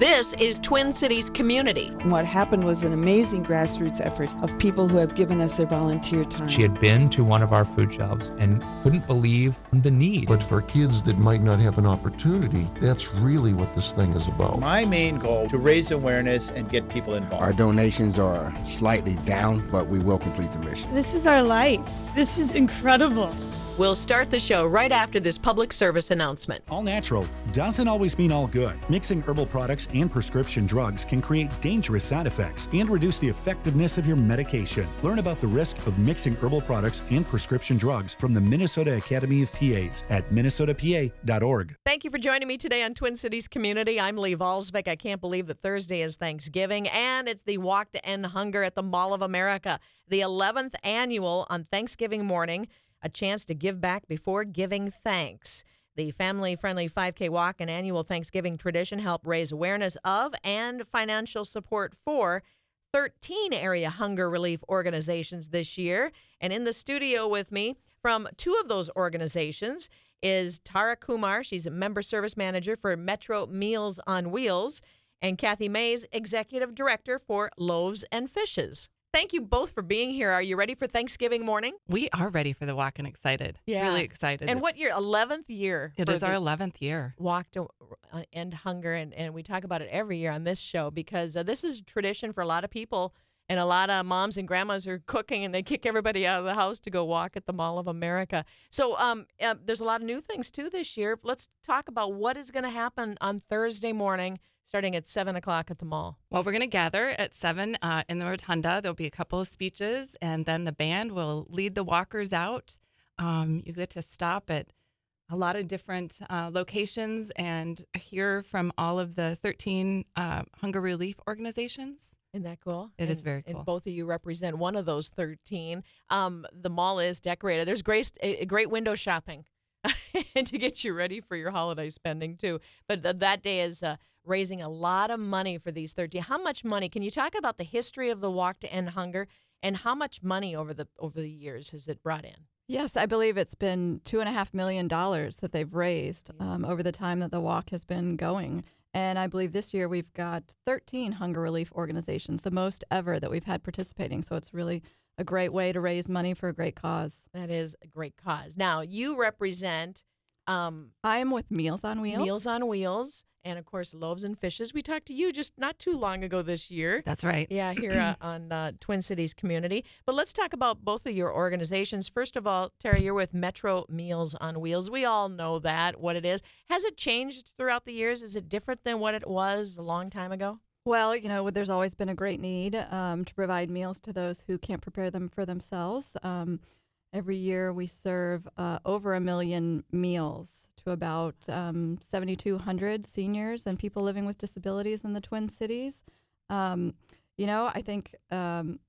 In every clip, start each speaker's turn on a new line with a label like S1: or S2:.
S1: This is Twin Cities Community.
S2: What happened was an amazing grassroots effort of people who have given us their volunteer time.
S3: She had been to one of our food shelves and couldn't believe the need.
S4: But for kids that might not have an opportunity, that's really what this thing is about.
S5: My main goal to raise awareness and get people involved.
S6: Our donations are slightly down, but we will complete the mission.
S7: This is our life. This is incredible.
S1: We'll start the show right after this public service announcement.
S8: All natural doesn't always mean all good. Mixing herbal products and prescription drugs can create dangerous side effects and reduce the effectiveness of your medication. Learn about the risk of mixing herbal products and prescription drugs from the Minnesota Academy of PAs at minnesotapa.org.
S1: Thank you for joining me today on Twin Cities Community. I'm Lee Valsvik. I can't believe that Thursday is Thanksgiving and it's the Walk to End Hunger at the Mall of America, the 11th annual on Thanksgiving morning a chance to give back before giving thanks. The family friendly 5K walk and annual Thanksgiving tradition help raise awareness of and financial support for 13 area hunger relief organizations this year. And in the studio with me from two of those organizations is Tara Kumar. She's a member service manager for Metro Meals on Wheels, and Kathy Mays, executive director for Loaves and Fishes. Thank you both for being here. Are you ready for Thanksgiving morning?
S9: We are ready for the walk and excited. Yeah. Really excited.
S1: And it's, what your 11th year?
S9: It is our 11th year.
S1: Walk to uh, End Hunger. And, and we talk about it every year on this show because uh, this is a tradition for a lot of people. And a lot of moms and grandmas are cooking and they kick everybody out of the house to go walk at the Mall of America. So um, uh, there's a lot of new things too this year. Let's talk about what is going to happen on Thursday morning starting at 7 o'clock at the mall?
S9: Well, we're going to gather at 7 uh, in the rotunda. There'll be a couple of speeches, and then the band will lead the walkers out. Um, you get to stop at a lot of different uh, locations and hear from all of the 13 uh, hunger relief organizations.
S1: Isn't that cool?
S9: It
S1: and,
S9: is very cool.
S1: And both of you represent one of those 13. Um, the mall is decorated. There's great, great window shopping and to get you ready for your holiday spending, too. But th- that day is uh, raising a lot of money for these 13. How much money? Can you talk about the history of the Walk to End Hunger and how much money over the over the years has it brought in?
S10: Yes, I believe it's been two and a half million dollars that they've raised um, over the time that the walk has been going. And I believe this year we've got 13 hunger relief organizations, the most ever that we've had participating. So it's really a great way to raise money for a great cause.
S1: That is a great cause. Now, you represent. Um,
S10: I am with Meals on Wheels.
S1: Meals on Wheels and of course loaves and fishes. We talked to you just not too long ago this year.
S9: That's right.
S1: Yeah here uh, on uh, twin cities community. But let's talk about both of your organizations. First of all terry you're with metro meals on wheels. We all know that what it is. Has it changed throughout the years? Is it different than what it was a long time ago?
S10: Well, you know, there's always been a great need um, to provide meals to those who can't prepare them for themselves. Um, every year we serve uh, over a million meals to about um, 7,200 seniors and people living with disabilities in the Twin Cities. Um, you know, I think um,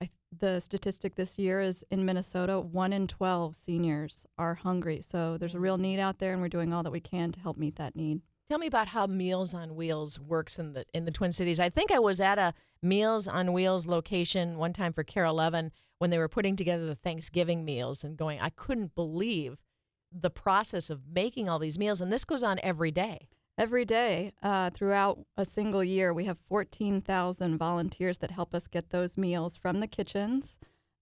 S10: I, the statistic this year is in Minnesota, one in 12 seniors are hungry. So there's a real need out there, and we're doing all that we can to help meet that need.
S1: Tell me about how Meals on Wheels works in the in the Twin Cities. I think I was at a Meals on Wheels location one time for Care 11 when they were putting together the Thanksgiving meals and going. I couldn't believe the process of making all these meals, and this goes on every day.
S10: Every day, uh, throughout a single year, we have 14,000 volunteers that help us get those meals from the kitchens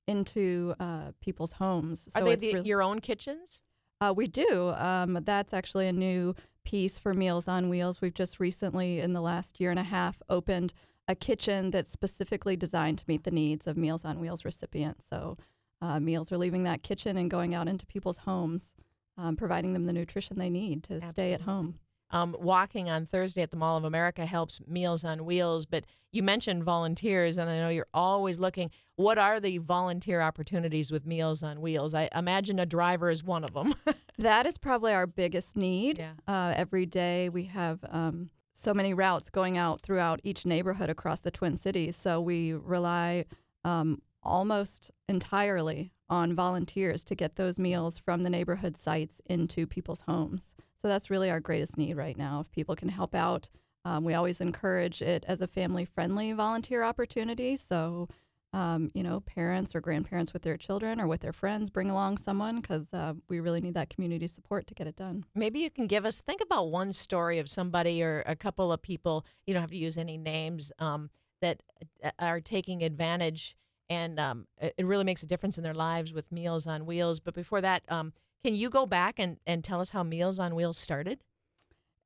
S10: into uh, people's homes.
S1: So Are they the, really, your own kitchens?
S10: Uh, we do. Um, that's actually a new piece for Meals on Wheels. We've just recently, in the last year and a half, opened a kitchen that's specifically designed to meet the needs of Meals on Wheels recipients. So uh, meals are leaving that kitchen and going out into people's homes um, providing them the nutrition they need to Absolutely. stay at home.
S1: Um, walking on Thursday at the Mall of America helps Meals on Wheels, but you mentioned volunteers, and I know you're always looking. What are the volunteer opportunities with Meals on Wheels? I imagine a driver is one of them.
S10: That is probably our biggest need.
S1: Yeah.
S10: Uh, every day we have um, so many routes going out throughout each neighborhood across the Twin Cities. So we rely um, almost entirely on volunteers to get those meals from the neighborhood sites into people's homes. So that's really our greatest need right now. If people can help out, um, we always encourage it as a family friendly volunteer opportunity. So um, you know, parents or grandparents with their children or with their friends bring along someone because uh, we really need that community support to get it done.
S1: Maybe you can give us think about one story of somebody or a couple of people. You don't have to use any names um, that uh, are taking advantage, and um, it really makes a difference in their lives with Meals on Wheels. But before that, um, can you go back and, and tell us how Meals on Wheels started?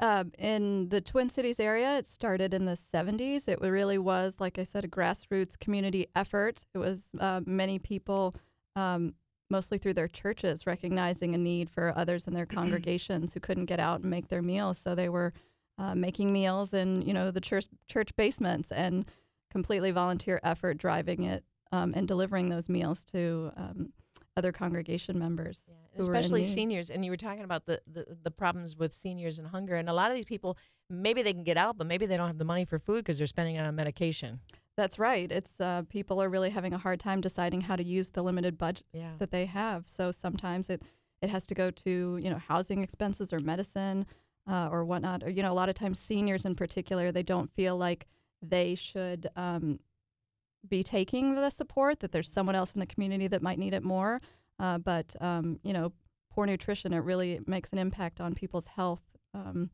S10: Uh, in the Twin Cities area, it started in the 70s. It really was, like I said, a grassroots community effort. It was uh, many people, um, mostly through their churches, recognizing a need for others in their congregations who couldn't get out and make their meals. So they were uh, making meals in, you know, the church church basements and completely volunteer effort driving it um, and delivering those meals to um, other congregation members. in
S1: especially seniors. And you were talking about the, the, the problems with seniors and hunger. And a lot of these people, maybe they can get out, but maybe they don't have the money for food because they're spending it on medication.
S10: That's right. It's uh, people are really having a hard time deciding how to use the limited budgets
S1: Yeah.
S10: that they have. So sometimes it it has to go to you know housing expenses or medicine uh, or whatnot. Or you know a lot of times seniors in particular they don't feel like they should um, be taking the support. That there's someone else in the community that might need it more. Uh, but um, you know poor nutrition it really makes an impact on people's health um,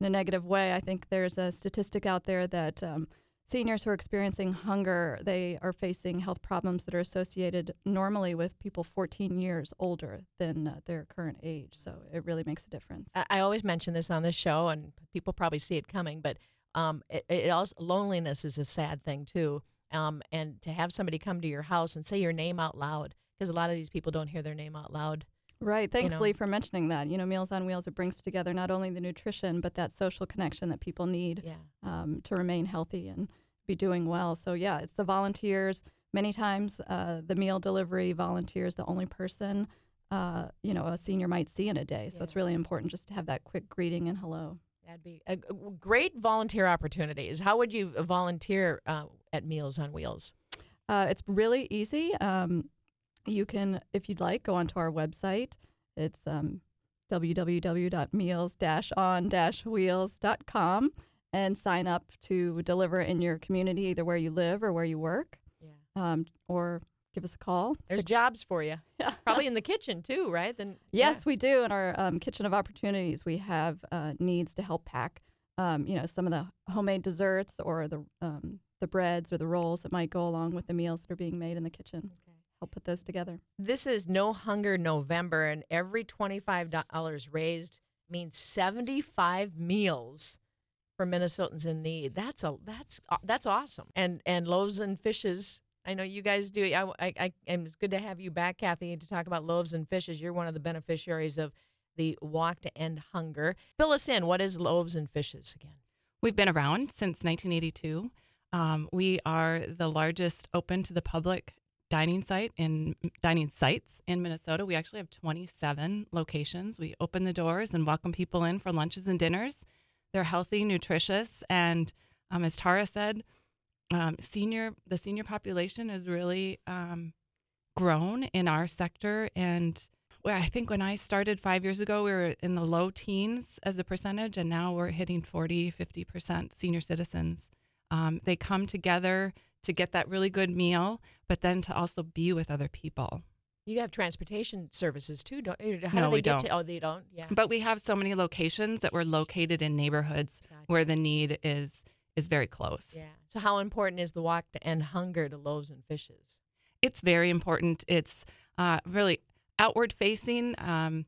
S10: in a negative way. I think there's a statistic out there that um, seniors who are experiencing hunger they are facing health problems that are associated normally with people 14 years older than uh, their current age. So it really makes a difference.
S1: I, I always mention this on this show, and people probably see it coming, but um, it, it also, loneliness is a sad thing too. Um, and to have somebody come to your house and say your name out loud, because a lot of these people don't hear their name out loud.
S10: Right. Thanks,
S1: know.
S10: Lee, for mentioning that. You know, Meals on Wheels, it brings together not only the nutrition, but that social connection that people need
S1: Yeah.
S10: um, to remain healthy and be doing well. So, yeah, it's the volunteers. Many times, uh, the meal delivery volunteer is the only person, uh, you know, a senior might see in a day. So, it's really important just to have that quick greeting and hello.
S1: That'd be a, great volunteer opportunities. How would you volunteer uh, at Meals on Wheels?
S10: Uh, it's really easy. Um, you can, if you'd like, go onto our website. It's um, www.meals-on-wheels.com and sign up to deliver in your community, either where you live or where you work.
S1: Yeah.
S10: Um, or give us a call.
S1: There's jobs for you. Probably in the kitchen too, right? Then
S10: Yes, we do. In our um, kitchen of opportunities, we have uh, needs to help pack, um, you know, some of the homemade desserts or the um, the breads or the rolls that might go along with the meals that are being made in the kitchen. Help put those together.
S1: This is No Hunger November, and every $25 raised means 75 meals for Minnesotans in need. That's a that's uh, that's awesome. And and loaves and fishes. I know you guys do. I, I, I it's good to have you back, Kathy, to talk about loaves and fishes. You're one of the beneficiaries of the Walk to End Hunger. Fill us in. What is loaves and fishes again?
S9: We've been around since 1982. Um, we are the largest open to the public dining site in dining sites in Minnesota. We actually have 27 locations. We open the doors and welcome people in for lunches and dinners. They're healthy, nutritious, and um, as Tara said, um, senior the senior population has really um, grown in our sector and well, I think when I started five years ago, we were in the low teens as a percentage, and now we're hitting 40, 50% senior citizens. Um, they come together to get that really good meal, but then to also be with other people.
S1: You have transportation services too, don't you? How
S9: no,
S1: do they
S9: we
S1: get
S9: don't.
S1: to? Oh, they don't. Yeah.
S9: But we have so many locations that we're located in neighborhoods where the need is is very close.
S1: Yeah. So how important is the Walk to End Hunger to loaves and fishes?
S9: It's very important. It's uh, really outward facing. Um,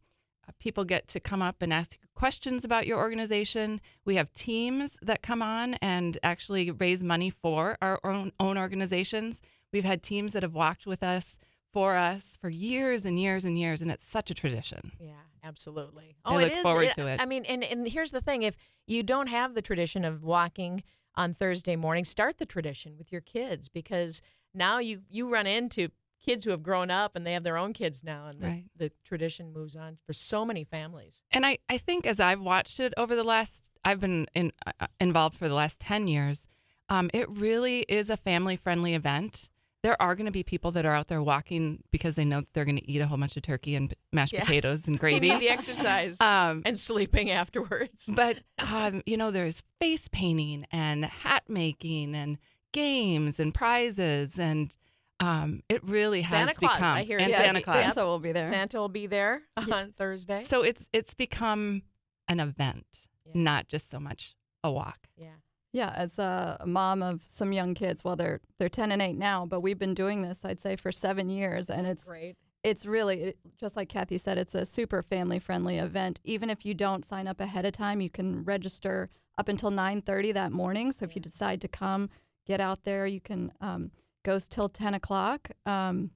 S9: uh, people get to come up and ask you questions about your organization. We have teams that come on and actually raise money for our own, own organizations. We've had teams that have walked with us for us for years and years and years, and it's such a tradition.
S1: Yeah, absolutely.
S9: I
S1: Oh,
S9: look
S1: it is.
S9: forward to it.
S1: I mean, and and here's the thing: if you don't have the tradition of walking on Thursday morning, start the tradition with your kids because now you you run into kids who have grown up and they have their own kids now, and the,
S9: Right.
S1: the tradition moves on for so many families.
S9: And I, I think as I've watched it over the last, I've been in, uh, involved for the last 10 years, um, it really is a family friendly event. There are going to be people that are out there walking because they know that they're going to eat a whole bunch of turkey and mashed
S1: Yeah.
S9: potatoes and gravy.
S1: need the exercise
S9: Um,
S1: and sleeping afterwards.
S9: but um, you know, there's face painting and hat making and games and prizes, and um, it really has become
S1: Santa Claus,
S9: become
S1: I hear
S9: and
S1: Yes,
S9: Santa Claus.
S10: Santa will be there.
S1: Santa will be there on Thursday.
S9: So it's it's become an event,
S1: Yeah.
S9: not just so much a walk.
S1: yeah.
S10: Yeah, as a mom of some young kids, well, they're they're ten and eight now, but we've been doing this, I'd say, for seven years, and it's
S1: Great.
S10: it's really it- just like Kathy said, it's a super family friendly event. Even if you don't sign up ahead of time, you can register up until nine thirty that morning. So if you decide to come, get out there, you can um, goes till ten o'clock. Um,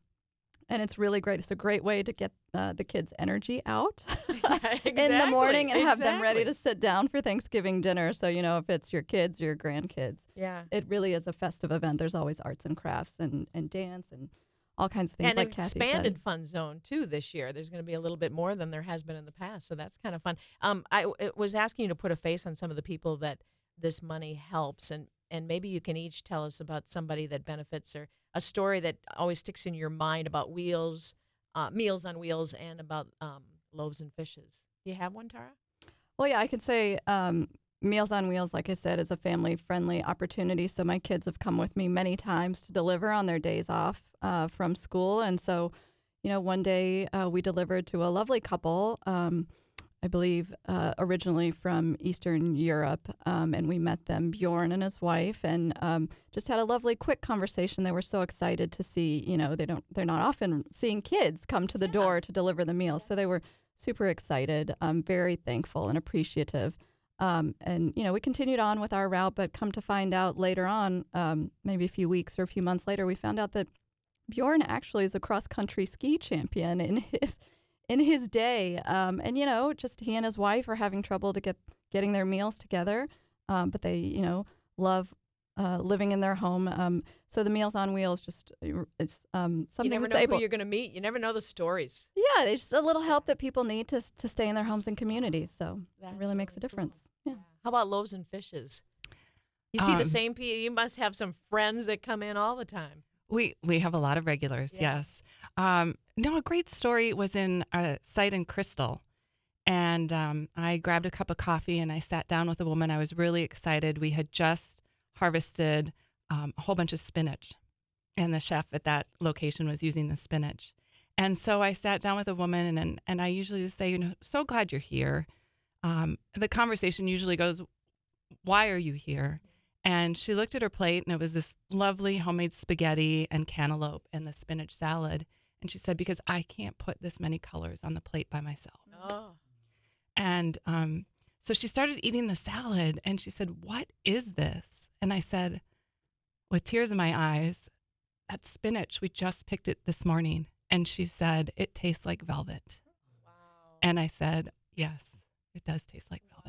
S10: and it's really great. It's a great way to get uh, the kids' energy out in the morning and have them ready to sit down for Thanksgiving dinner. So, you know, if it's your kids your grandkids,
S1: Yeah.
S10: it really is a festive event. There's always arts and crafts and, and dance and all kinds of things
S1: and
S10: like
S1: an expanded
S10: said.
S1: fun zone too this year. There's going to be a little bit more than there has been in the past, so that's kind of fun. Um, I was asking you to put a face on some of the people that this money helps, and and maybe you can each tell us about somebody that benefits or a story that always sticks in your mind about wheels, uh, meals on wheels, and about um, loaves and fishes. Do you have one, Tara?
S10: Well, yeah, I could say um, Meals on Wheels, like I said, is a family friendly opportunity. So my kids have come with me many times to deliver on their days off uh, from school. And so, you know, one day uh, we delivered to a lovely couple, um, I believe uh, originally from Eastern Europe. Um, and we met them, Bjorn and his wife, and um, just had a lovely quick conversation. They were so excited to see, you know, they don't, they're not often seeing kids come to the door to deliver the meals. So they were super excited, um, very thankful and appreciative. Um, and you know, we continued on with our route, but come to find out later on, um, maybe a few weeks or a few months later, we found out that Bjorn actually is a cross country ski champion in his in his day. Um, and you know, just he and his wife are having trouble to get getting their meals together, um, but they you know love. Uh, living in their home, um, so the Meals on Wheels just it's um, something
S1: You never know
S10: able,
S1: who you're going to meet. You never know the stories.
S10: Yeah, it's just a little help that people need to to stay in their homes and communities. So
S1: That's
S10: it really makes a
S1: really cool.
S10: difference. Yeah.
S1: How about loaves and fishes? You see the
S9: Um,
S1: same people. You must have some friends that come in all the time.
S9: We we have a lot of regulars.
S1: Yeah.
S9: Yes. Um, no, a great story was in a site in Crystal, and um, I grabbed a cup of coffee and I sat down with a woman. I was really excited. We had just harvested um, a whole bunch of spinach, and the chef at that location was using the spinach. And so I sat down with a woman, and and, and I usually just say, you know, so glad you're here. Um, the conversation usually goes, why are you here? And she looked at her plate, and it was this lovely homemade spaghetti and cantaloupe and the spinach salad. And she said, Because I can't put this many colors on the plate by myself.
S1: Oh.
S9: And um, so she started eating the salad, and she said, What is this? And I said, with tears in my eyes, That's spinach. We just picked it this morning. And she said, It tastes like velvet. Wow. And I said, Yes, it does taste like velvet.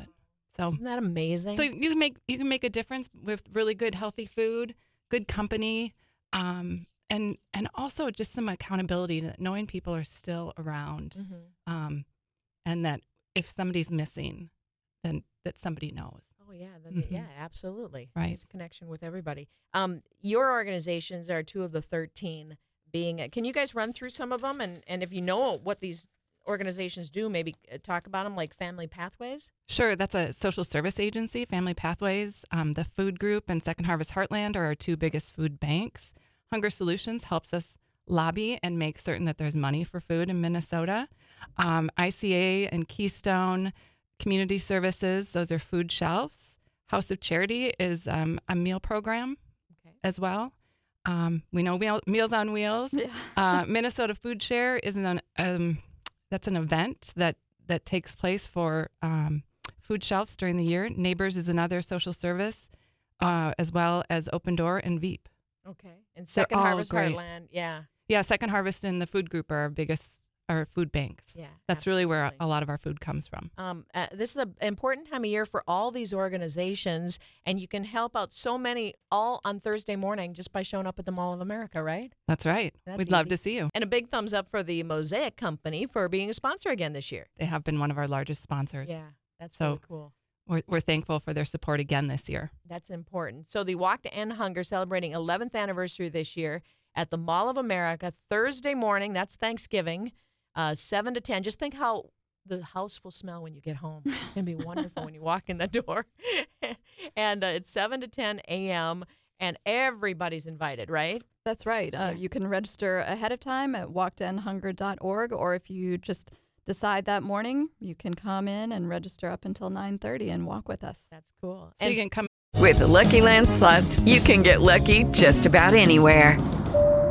S9: So
S1: Isn't that amazing?
S9: so you can make you can make a difference with really good healthy food, good company, um, and and also just some accountability that knowing people are still around,
S1: Mhm.
S9: um, and that if somebody's missing, then that somebody knows.
S1: Oh yeah, then,
S9: Mhm.
S1: yeah, absolutely.
S9: Right.
S1: There's a connection with everybody. Um, your organizations are two of the thirteen. Being, can you guys run through some of them, and and if you know what these organizations do, maybe uh, talk about them, like Family Pathways.
S9: Sure, that's a social service agency, Family Pathways. Um, the Food Group and Second Harvest Heartland are our two biggest food banks. Hunger Solutions helps us lobby and make certain that there's money for food in Minnesota. Um, ICA and Keystone Community Services, those are food shelves. House of Charity is um, a meal program
S1: Okay.
S9: as well. Um, we know Meals on Wheels. uh, Minnesota Food Share is an um, that's an event that that takes place for um, food shelves during the year. Neighbors is another social service, uh, as well as Open Door and VEAP.
S1: Okay. And Second Harvest
S9: great.
S1: Heartland. Yeah.
S9: Yeah, Second Harvest and the Food Group are our biggest our food banks.
S1: Yeah,
S9: That's really where a lot of our food comes from.
S1: Um, uh, this is an important time of year for all these organizations, and you can help out so many all on Thursday morning just by showing up at the Mall of America, right?
S9: That's right.
S1: That's
S9: We'd love to see you.
S1: And a big thumbs up for the Mosaic Company for being a sponsor again this year.
S9: They have been one of our largest sponsors.
S1: Yeah, that's
S9: so
S1: really cool.
S9: We're, we're thankful for their support again this year.
S1: That's important. So the Walk to End Hunger celebrating 11th anniversary this year at the Mall of America Thursday morning. That's Thanksgiving, uh, 7 to 10. Just think how the house will smell when you get home. It's going to be wonderful when you walk in the door. and uh, it's 7 to 10 a.m. and everybody's invited, right?
S10: That's right. Uh, You can register ahead of time at walktoendhunger.org, or if you just decide that morning, you can come in and register up until 9:30 and walk with us.
S1: That's cool.
S9: So you can come.
S11: With the Lucky Land slots, you can get lucky just about anywhere.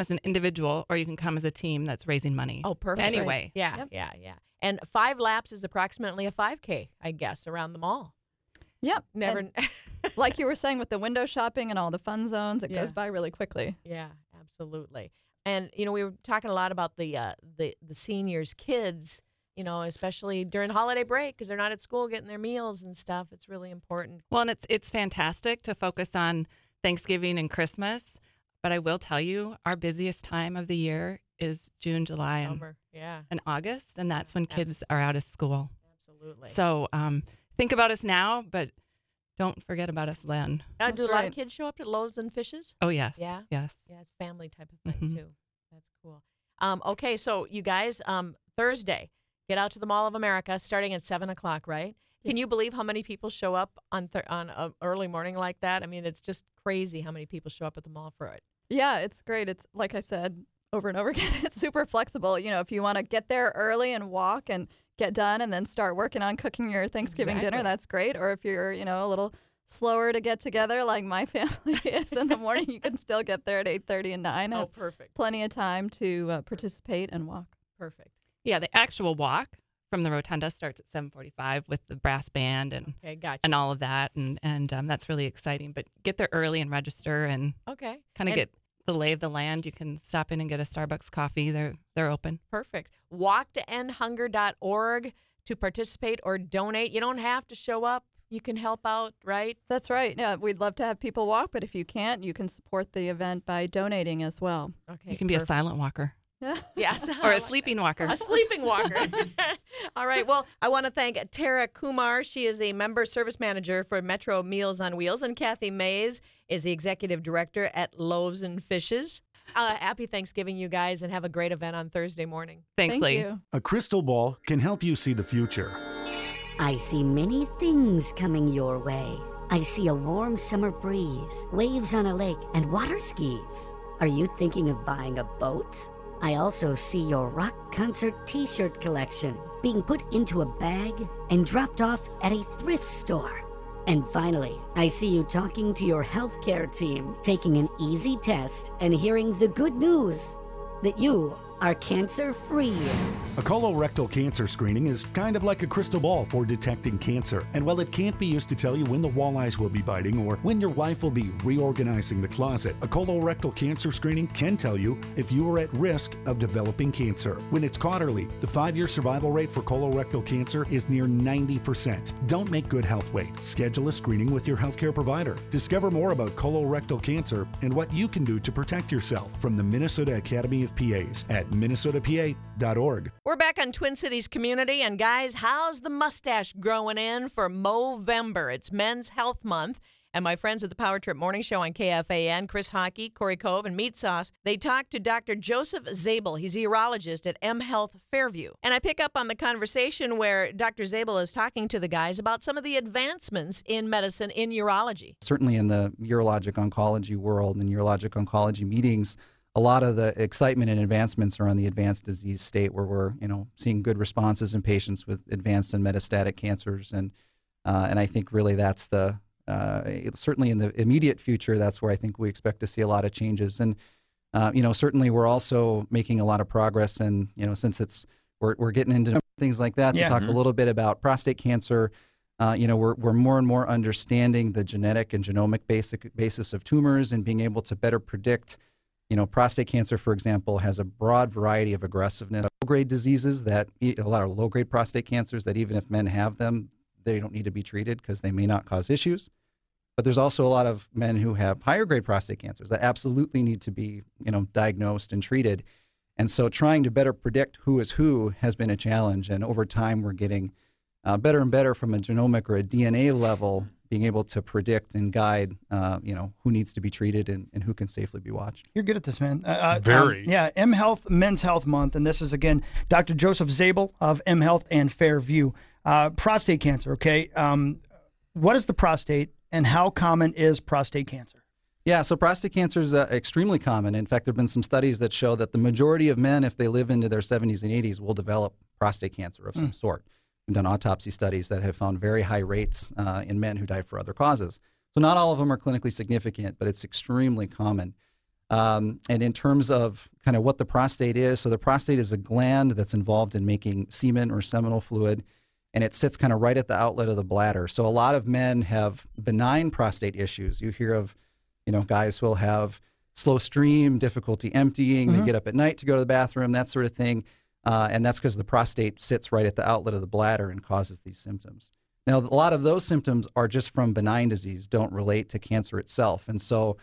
S9: As an individual, or you can come as a team that's raising money.
S1: Oh, perfect.
S9: Anyway.
S1: Yeah, yeah, yeah. And five laps is approximately a 5K, I guess, around the mall.
S10: Yep.
S1: Never.
S10: Like you were saying with the window shopping and all the fun zones, it
S1: Yeah.
S10: goes by really quickly.
S1: Yeah, absolutely. And you know, we were talking a lot about the uh, the the seniors' kids. You know, especially during holiday break because they're not at school getting their meals and stuff. It's really important.
S9: Well, and it's it's fantastic to focus on Thanksgiving and Christmas, but I will tell you, our busiest time of the year is June, July, and,
S1: yeah.
S9: and August, and that's when kids are out of school.
S1: Absolutely.
S9: So um, think about us now, but don't forget about us then.
S1: Uh, do a
S10: That's
S1: lot of kids show up at Loaves and Fishes?
S9: Oh yes,
S1: Yeah.
S9: yes.
S1: Yeah, it's family type of thing
S9: Mhm.
S1: too. That's cool. Um, okay, so you guys, um, Thursday, get out to the Mall of America starting at seven o'clock, right? Can you believe how many people show up on th- on a early morning like that? I mean, it's just crazy how many people show up at the mall for it.
S10: Yeah, it's great. It's like I said over and over again, it's super flexible. You know, if you want to get there early and walk and get done and then start working on cooking your Thanksgiving dinner, that's great. Or if you're, you know, a little slower to get together like my family is in the morning, you can still get there at 8:30 and 9.
S1: Oh, perfect.
S10: Plenty of time to uh, participate and walk.
S1: Perfect.
S9: Yeah, the actual walk from the rotunda starts at 7:45 with the brass band and
S1: Okay, gotcha.
S9: and all of that, and and um, that's really exciting. But get there early and register, and
S1: Okay.
S9: kind of get the lay of the land. You can stop in and get a Starbucks coffee. They're they're open.
S1: Perfect. Walk to endhunger.org to participate or donate. You don't have to show up. You can help out, right?
S10: That's right. Yeah, we'd love to have people walk, but if you can't, you can support the event by donating as well.
S1: Okay.
S9: You can be a silent walker
S1: Yes.
S9: or a sleeping walker.
S1: A sleeping walker. All right. Well, I want to thank Tara Kumar. She is a member service manager for Metro Meals on Wheels, and Kathy Mays is the executive director at Loaves and Fishes. Uh, happy Thanksgiving, you guys, and have a great event on Thursday morning.
S9: Thanks,
S10: Thank
S9: Lee.
S10: you.
S8: A crystal ball can help you see the future.
S12: I see many things coming your way. I see a warm summer breeze, waves on a lake, and water skis. Are you thinking of buying a boat? I also see your rock concert t shirt collection being put into a bag and dropped off at a thrift store. And finally, I see you talking to your healthcare team, taking an easy test, and hearing the good news that you are cancer free.
S8: A colorectal cancer screening is kind of like a crystal ball for detecting cancer. And while it can't be used to tell you when the walleyes will be biting or when your wife will be reorganizing the closet, a colorectal cancer screening can tell you if you are at risk of developing cancer. When it's caught early, the five year survival rate for colorectal cancer is near 90%. Don't make good health wait. Schedule a screening with your healthcare provider. Discover more about colorectal cancer and what you can do to protect yourself from the Minnesota Academy of PAs at minnesotapa.org.
S1: We're back on Twin Cities Community, and guys, how's the mustache growing in for Movember? It's Men's Health Month. And my friends at the Power Trip Morning Show on KFAN, Chris Hawkey, Cory Cove, and Meat Sauce, they talked to Dr. Joseph Zabell. He's a urologist at M Health Fairview. And I pick up on the conversation where Dr. Zabell is talking to the guys about some of the advancements in medicine in urology.
S13: certainly in the urologic oncology world and urologic oncology meetings, a lot of the excitement and advancements are on the advanced disease state where we're, you know, seeing good responses in patients with advanced and metastatic cancers and Uh, and I think really that's the uh, certainly in the immediate future, that's where I think we expect to see a lot of changes. And uh, you know, certainly we're also making a lot of progress. And you know, since it's we're we're getting into things like that
S14: Yeah.
S13: to talk
S14: Mhm.
S13: a little bit about prostate cancer. Uh, you know, we're we're more and more understanding the genetic and genomic basic basis of tumors and being able to better predict. You know, prostate cancer, for example, has a broad variety of aggressiveness. Low-grade diseases that a lot of low-grade prostate cancers that even if men have them, they don't need to be treated because they may not cause issues. But there's also a lot of men who have higher grade prostate cancers that absolutely need to be, you know, diagnosed and treated. And so trying to better predict who is who has been a challenge. And over time, we're getting uh, better and better from a genomic or a DNA level, being able to predict and guide, uh, you know, who needs to be treated and, and who can safely be watched.
S14: You're good at this, man. Uh, uh,
S13: Very.
S14: um, yeah, M Health Men's Health Month, and this is again Dr. Joseph Zabell of M Health and Fairview. Uh, prostate cancer. Okay, um, what is the prostate, and how common is prostate cancer?
S13: Yeah, so prostate cancer is uh, extremely common. In fact, there have been some studies that show that the majority of men, if they live into their 70s and 80s, will develop prostate cancer of some
S14: Hmm.
S13: sort. We've done autopsy studies that have found very high rates uh, in men who died for other causes. So not all of them are clinically significant, but it's extremely common. Um, and in terms of kind of what the prostate is, so the prostate is a gland that's involved in making semen or seminal fluid, and it sits kind of right at the outlet of the bladder. So a lot of men have benign prostate issues. You hear of, you know, guys who will have slow stream, difficulty emptying,
S14: Mhm.
S13: they get up at night to go to the bathroom, that sort of thing. Uh, and that's because the prostate sits right at the outlet of the bladder and causes these symptoms. Now, a lot of those symptoms are just from benign disease, don't relate to cancer itself. And so,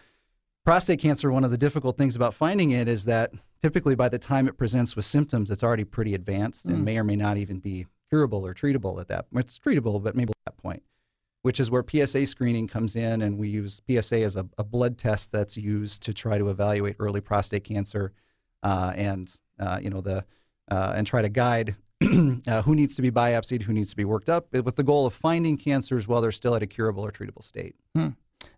S13: prostate cancer, one of the difficult things about finding it is that typically by the time it presents with symptoms, it's already pretty advanced
S14: Mm.
S13: and may or may not even be curable or treatable at that. It's treatable, but maybe at that point, which is where PSA screening comes in, and we use PSA as a, a blood test that's used to try to evaluate early prostate cancer, uh, and uh, you know the uh, and try to guide uh, who needs to be biopsied, who needs to be worked up, with the goal of finding cancers while they're still at a curable or treatable state.
S14: Hmm.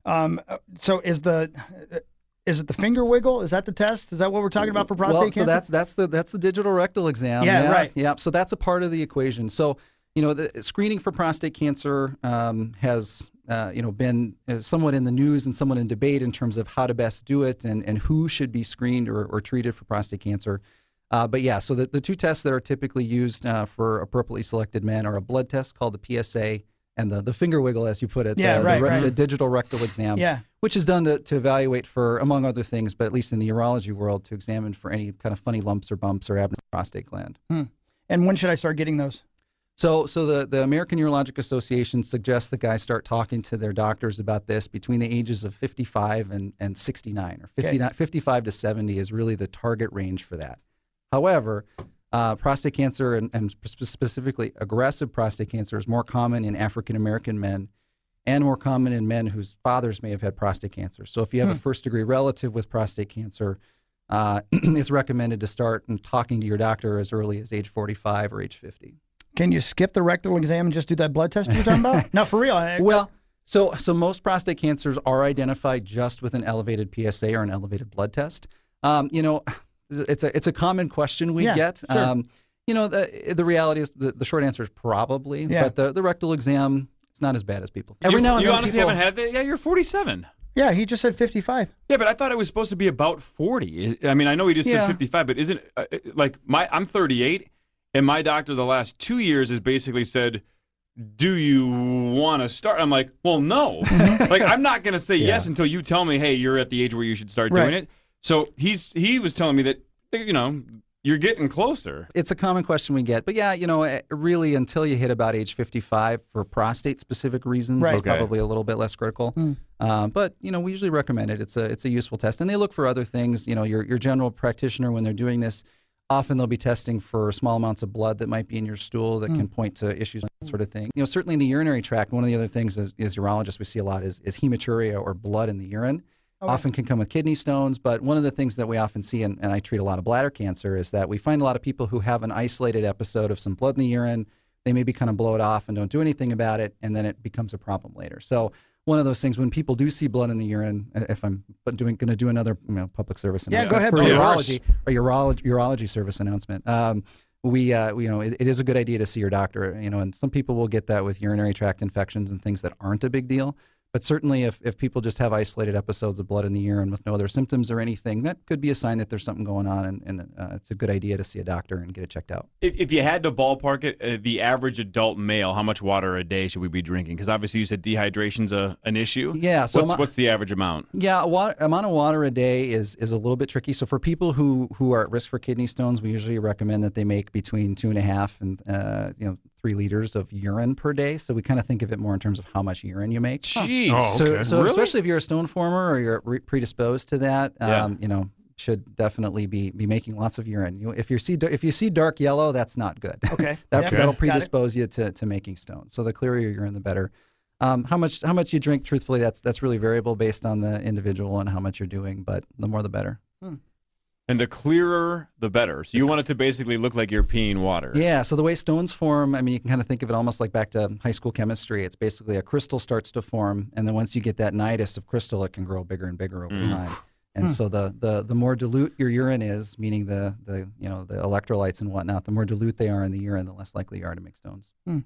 S14: Um, uh, so is the uh, is it the finger wiggle? Is that the test? Is that what we're talking about for prostate
S13: well,
S14: cancer?
S13: so that's that's the that's the digital rectal exam.
S14: Yeah, right.
S13: Yeah, so that's a part of the equation. So you know, the screening for prostate cancer um, has uh, you know been uh, somewhat in the news and somewhat in debate in terms of how to best do it and and who should be screened or, or treated for prostate cancer. Uh, but yeah, so the, the two tests that are typically used uh, for appropriately selected men are a blood test called the PSA and the, the finger wiggle, as you put it,
S14: Yeah,
S13: the,
S14: right,
S13: the,
S14: right.
S13: the digital rectal exam
S14: Yeah.
S13: which is done to, to evaluate for, among other things, but at least in the urology world, to examine for any kind of funny lumps or bumps or abnormal prostate gland.
S14: Hmm. And when should I start getting those?
S13: So, so the, the American Urologic Association suggests that guys start talking to their doctors about this between the ages of 55 and, and 69, or 59, 55 to 70 is really the target range for that. However, uh, prostate cancer and, and specifically aggressive prostate cancer is more common in African American men and more common in men whose fathers may have had prostate cancer. So if you have a
S14: Hmm.
S13: first degree relative with prostate cancer, uh, it's recommended to start and talking to your doctor as early as age 45 or age 50.
S14: Can you skip the rectal exam and just do that blood test you were talking about? no, for real. I,
S13: Well, so so most prostate cancers are identified just with an elevated PSA or an elevated blood test. Um, you know, it's a it's a common question we
S14: Yeah,
S13: get.
S14: sure.
S13: Um, you know, the the reality is the, the short answer is probably,
S14: Yeah.
S13: but the, the rectal exam it's not as bad as people.
S15: Every you, now
S13: and
S15: you
S13: then
S15: honestly
S13: people-
S15: haven't had that? Yeah, you're 47.
S14: yeah, he just said 55.
S15: Yeah, but I thought it was supposed to be about 40. I mean, I know he just
S14: Yeah.
S15: said 55, but isn't uh, uh, like my I'm 38 and my doctor the last 2 years has basically said do you want to start? I'm like, well, no. like, I'm not going to say yes until you tell me, hey, you're at the age where you should start doing it. So he's he was telling me that, you know, you're getting closer.
S13: It's a common question we get, but yeah, you know, eh, really until you hit about age 55 for prostate specific reasons,
S15: Right.
S13: it's
S15: Okay.
S13: probably a little bit less critical.
S14: Hmm.
S13: Um, but you know, we usually recommend it. It's a it's a useful test, and they look for other things. You know, your your general practitioner when they're doing this, often they'll be testing for small amounts of blood that might be in your stool that
S14: Hmm.
S13: can point to issues that sort of thing. You know, certainly in the urinary tract, one of the other things as, as urologists we see a lot is is hematuria or blood in the urine.
S14: Okay.
S13: Often can come with kidney stones, but one of the things that we often see, and, and I treat a lot of bladder cancer, is that we find a lot of people who have an isolated episode of some blood in the urine. They maybe kind of blow it off and don't do anything about it, and then it becomes a problem later. So one of those things when people do see blood in the urine, if I'm doing going to do another you know, public service announcement, Yeah,
S14: go ahead,
S13: for urology or urology urology service announcement. Um, we, uh, we- you know, it, it is a good idea to see your doctor. You know, and some people will get that with urinary tract infections and things that aren't a big deal. But certainly, if, if people just have isolated episodes of blood in the urine with no other symptoms or anything, that could be a sign that there's something going on, and, and uh, it's a good idea to see a doctor and get it checked out.
S15: If, if you had to ballpark it, uh, the average adult male, how much water a day should we be drinking? Because obviously you said dehydration's a, an issue.
S13: Yeah, so
S15: what's,
S13: am
S15: what's the average amount?
S13: Yeah, water, amount of water a day is is a little bit tricky. So for people who who are at risk for kidney stones, we usually recommend that they make between two and a half and uh, you know three liters of urine per day. So we kind of think of it more in terms of how much urine you make.
S15: Jeez.
S16: Oh,
S13: So,
S16: okay.
S13: so
S15: Really?
S13: especially if you're a stone former or you're re- predisposed to that,
S15: Yeah.
S13: um, you know, should definitely be be making lots of urine. You, if you see if you see dark yellow, that's not good.
S14: Okay.
S13: that,
S14: Yep.
S13: That'll predispose you to, to making stones. So the clearer your urine, the better. Um, how much how much you drink, truthfully, that's that's really variable based on the individual and how much you're doing. But the more, the better.
S15: And the clearer, the better. So you want it to basically look like you're peeing water.
S13: Yeah. So the way stones form, I mean, you can kind of think of it almost like back to high school chemistry. It's basically a crystal starts to form, and then once you get that nidus of crystal, it can grow bigger and bigger over
S15: Mm.
S13: time. And
S14: Hmm.
S13: so the, the the more dilute your urine is, meaning the the you know the electrolytes and whatnot, the more dilute they are in the urine, the less likely you are to make stones.
S16: Hmm.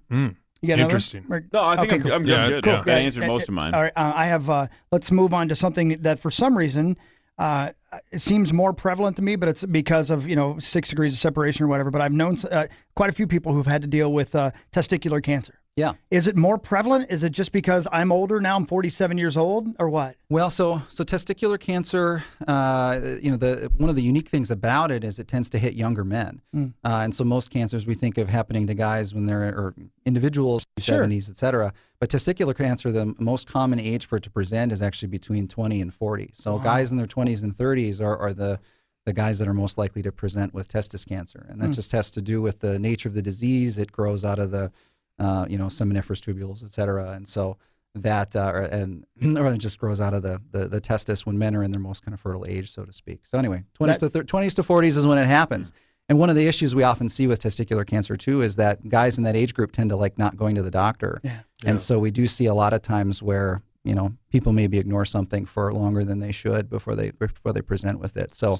S14: You got?
S16: Interesting.
S14: Or-
S15: No, I think
S14: Okay,
S15: I'm,
S14: cool.
S15: I'm,
S16: Yeah,
S15: good.
S16: cool.
S15: That
S14: Yeah,
S15: answered
S14: uh,
S15: most of mine.
S14: All right, uh, I have. Uh, let's move on to something that, for some reason, uh, it seems more prevalent to me, but it's because of you know six degrees of separation or whatever. But I've known uh, quite a few people who've had to deal with uh, testicular cancer.
S13: Yeah.
S14: Is it more prevalent? Is it just because I'm older now? I'm 47 years old, or what?
S13: Well, so so testicular cancer, uh, you know, the one of the unique things about it is it tends to hit younger men,
S14: Mm.
S13: uh, and so most cancers we think of happening to guys when they're or individuals,
S14: Sure.
S13: 70s, et cetera. But testicular cancer, the most common age for it to present is actually between 20 and 40. So
S14: Wow.
S13: guys in their 20s and 30s are, are the the guys that are most likely to present with testis cancer, and that
S14: Mm.
S13: just has to do with the nature of the disease. It grows out of the, uh, you know, seminiferous tubules, et cetera, and so that uh, and or it just grows out of the, the the testis when men are in their most kind of fertile age, so to speak. So anyway, 20s to thir- 20s to 40s is when it happens. And one of the issues we often see with testicular cancer too is that guys in that age group tend to like not going to the doctor.
S14: Yeah.
S13: And so we do see a lot of times where you know people maybe ignore something for longer than they should before they before they present with it. So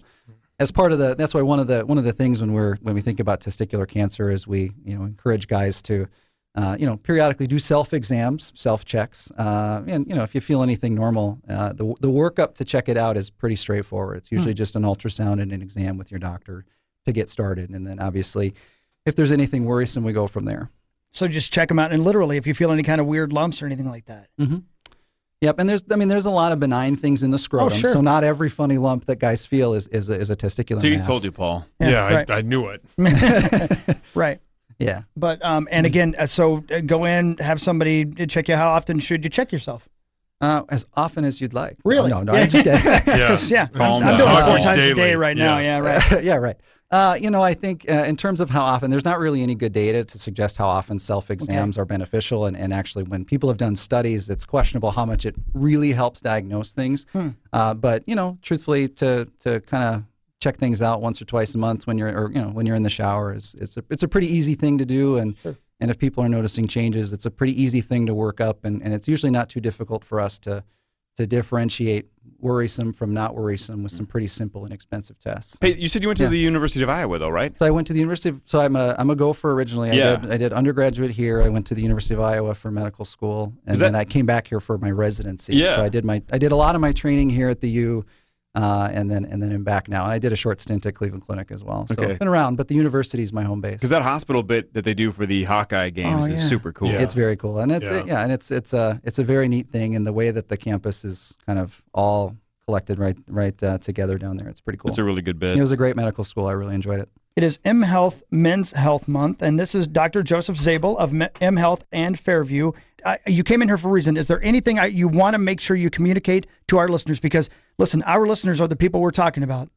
S13: as part of the that's why one of the one of the things when we're when we think about testicular cancer is we you know encourage guys to uh, you know periodically do self exams self checks uh, and you know if you feel anything normal uh, the the workup to check it out is pretty straightforward it's usually
S14: Hmm.
S13: just an ultrasound and an exam with your doctor to get started and then obviously if there's anything worrisome we go from there
S14: So just check them out, and literally, if you feel any kind of weird lumps or anything like that.
S13: hmm Yep, and there's I mean there's a lot of benign things in the scrotum.
S14: Oh, sure.
S13: So not every funny lump that guys feel is is a, is a testicular
S15: See,
S13: mass.
S15: told you, Paul.
S14: Yeah,
S16: Yeah,
S14: right.
S16: I, I knew it.
S14: right.
S13: Yeah.
S14: But um, and again, uh, so uh, go in, have somebody check you. How often should you check yourself?
S13: Uh, as often as you'd like.
S14: Really?
S13: No, no,
S14: Yeah.
S13: I'm just kidding.
S14: Yeah. yeah. I'm, I'm doing it four
S15: Huggies
S14: times a day
S15: daily.
S14: right now. Yeah, right.
S13: yeah, right. Uh, you know, I think uh, in terms of how often, there's not really any good data to suggest how often self exams are beneficial. And, and actually, when people have done studies, it's questionable how much it really helps diagnose things.
S14: Hmm.
S13: Uh, but you know, truthfully, to to kind of check things out once or twice a month when you're or you know when you're in the shower is it's a it's a pretty easy thing to do. And and if people are noticing changes, it's a pretty easy thing to work up. And, and it's usually not too difficult for us to to differentiate worrisome from not worrisome with some pretty simple and expensive tests.
S15: Hey, you said you went to
S13: Yeah.
S15: the University of Iowa, though, right?
S13: So I went to the University of, so I'm a, I'm a gopher originally. I,
S15: Yeah.
S13: did, I did undergraduate here. I went to the University of Iowa for medical school. And
S15: that-
S13: then I came back here for my residency.
S15: Yeah.
S13: So I did my, I did a lot of my training here at the U. Uh, and then and then I'm back now. And I did a short stint at Cleveland Clinic as well. So
S15: Okay.
S13: I've been around, but the university is my home base.
S15: Because that hospital bit that they do for the Hawkeye games
S13: Oh,
S15: is super cool.
S13: It's very cool, and it's
S15: Yeah.
S13: yeah. and it's it's a it's a very neat thing, and the way that the campus is kind of all collected right right uh, together down there, it's pretty cool.
S15: It's a really good bit.
S13: It was a great medical school. I really enjoyed it.
S14: It is M Health Men's Health Month, and this is Dr. Joseph Zabell of M- M Health and Fairview. You came in here for a reason. Is there anything I, you want to make sure you communicate to our listeners? Because listen, our listeners are the people we're talking about.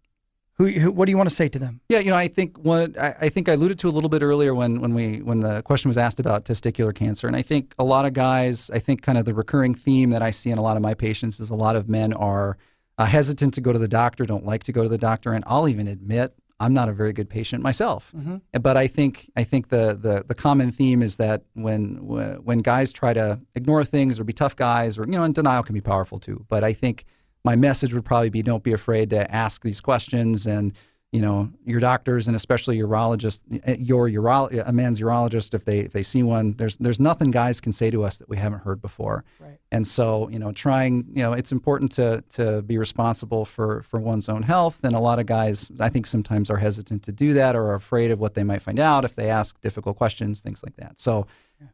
S14: Who, who what do you want to say to them?
S13: Yeah, you know, I think what I, I think I alluded to a little bit earlier when when we when the question was asked about testicular cancer, and I think a lot of guys, I think kind of the recurring theme that I see in a lot of my patients is a lot of men are uh, hesitant to go to the doctor, don't like to go to the doctor, and I'll even admit I'm not a very good patient myself.
S14: Mhm.
S13: But I think I think the, the the common theme is that when when guys try to ignore things or be tough guys, or you know, and denial can be powerful too. But I think my message would probably be don't be afraid to ask these questions and you know your doctors and especially urologists, eh, your uro- a man's urologist, if they if they see one, there's there's nothing guys can say to us that we haven't heard before.
S14: Right.
S13: And so you know, trying you know, it's important to to be responsible for for one's own health. And a lot of guys, I think, sometimes are hesitant to do that or are afraid of what they might find out if they ask difficult questions, things like that. So.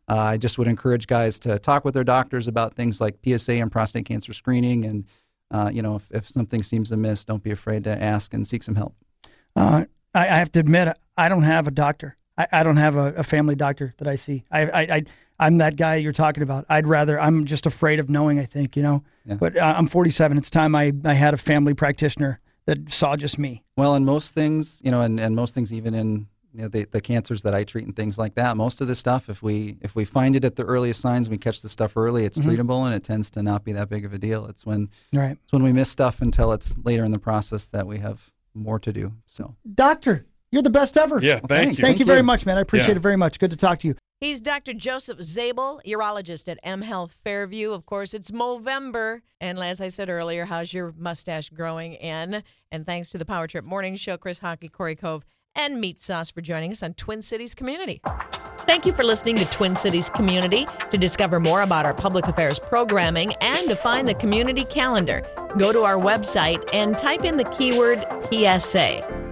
S13: Uh, I just would encourage guys to talk with their doctors about things like PSA and prostate cancer screening, and uh, you know if, if something seems amiss, don't be afraid to ask and seek some help.
S14: Uh, I, I have to admit, I don't have a doctor. I, I don't have a, a family doctor that I see. I, I, I I'm that guy you're talking about. I'd rather. I'm just afraid of knowing. I think you know.
S13: Yeah.
S14: But uh, I'm 47. It's time I I had a family practitioner that saw just me.
S13: Well, and most things, you know, and, and most things, even in you know, the, the cancers that I treat and things like that, most of the stuff, if we if we find it at the earliest signs, we catch the stuff early, it's
S14: Mhm.
S13: treatable, and it tends to not be that big of a deal. It's when
S14: Right.
S13: it's when we miss stuff until it's later in the process that we have more to do. So
S14: Doctor, you're the best ever.
S13: Yeah, thank you.
S14: Thank
S13: you.
S14: you very
S13: you.
S14: much, man. I appreciate
S13: Yeah.
S14: it very much. Good to talk to you.
S1: He's Dr. Joseph Zabell, urologist at M Health Fairview. Of course, it's Movember. And as I said earlier, how's your mustache growing in? And thanks to the Power Trip Morning Show, Chris Hawkey, Cory Cove, and Meat Sauce for joining us on Twin Cities Community. Thank you for listening to Twin Cities Community. To discover more about our public affairs programming and to find the community calendar, go to our website and type in the keyword PSA.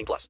S17: 18 plus.